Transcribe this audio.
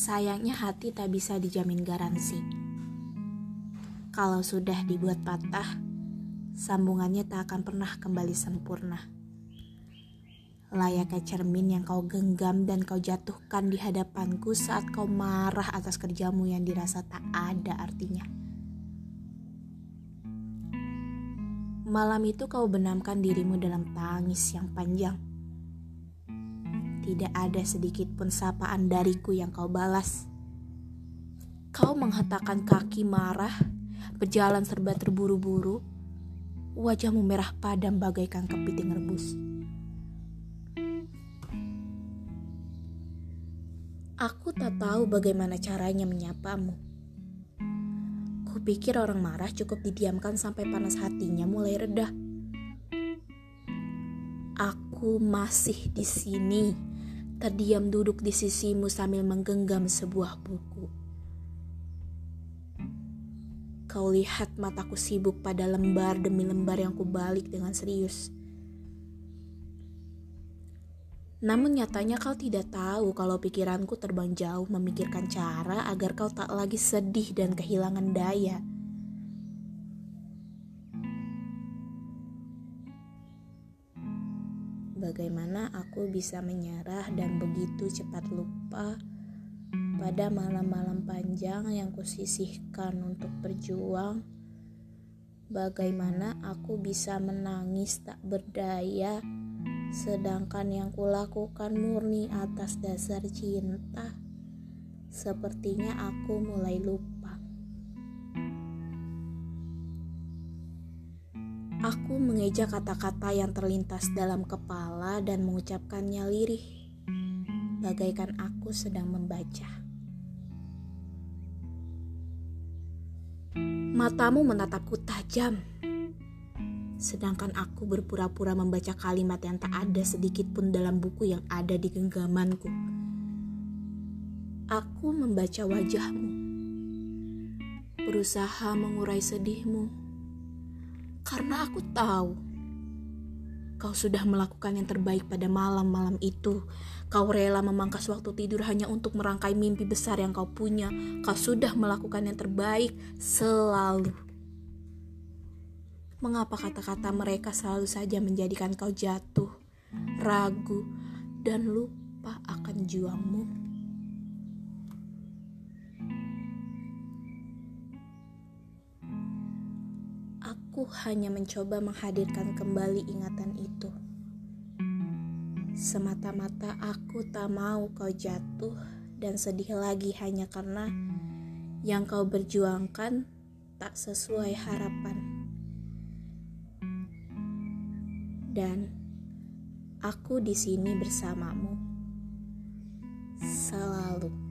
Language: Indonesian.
Sayangnya hati tak bisa dijamin garansi. Kalau sudah dibuat patah, sambungannya tak akan pernah kembali sempurna. Layaknya cermin yang kau genggam dan kau jatuhkan di hadapanku saat kau marah atas kerjamu yang dirasa tak ada artinya. Malam itu kau benamkan dirimu dalam tangis yang panjang. Tidak ada sedikit pun sapaan dariku yang kau balas. Kau menghentakkan kaki marah, berjalan serba terburu-buru, wajahmu merah padam bagaikan kepiting rebus. Aku tak tahu bagaimana caranya menyapamu Kupikir orang marah cukup didiamkan sampai panas hatinya mulai reda. Aku masih di sini, terdiam duduk di sisimu sambil menggenggam sebuah buku. Kau lihat mataku sibuk pada lembar demi lembar yang kubalik dengan serius. Namun nyatanya kau tidak tahu kalau pikiranku terbang jauh memikirkan cara agar kau tak lagi sedih dan kehilangan daya. Bagaimana aku bisa menyerah dan begitu cepat lupa pada malam-malam panjang yang kusisihkan untuk berjuang? Bagaimana aku bisa menangis tak berdaya? Sedangkan yang kulakukan murni atas dasar cinta, sepertinya aku mulai lupa. Aku mengeja kata-kata yang terlintas dalam kepala dan mengucapkannya lirih, bagaikan aku sedang membaca. Matamu menatapku tajam sedangkan aku berpura-pura membaca kalimat yang tak ada sedikit pun dalam buku yang ada di genggamanku. Aku membaca wajahmu, berusaha mengurai sedihmu, karena aku tahu kau sudah melakukan yang terbaik pada malam-malam itu. Kau rela memangkas waktu tidur hanya untuk merangkai mimpi besar yang kau punya. Kau sudah melakukan yang terbaik selalu. Mengapa kata-kata mereka selalu saja menjadikan kau jatuh, ragu, dan lupa akan juangmu? aku hanya mencoba menghadirkan kembali ingatan itu. Semata-mata aku tak mau kau jatuh dan sedih lagi hanya karena yang kau berjuangkan tak sesuai harapan. Dan aku di sini bersamamu selalu.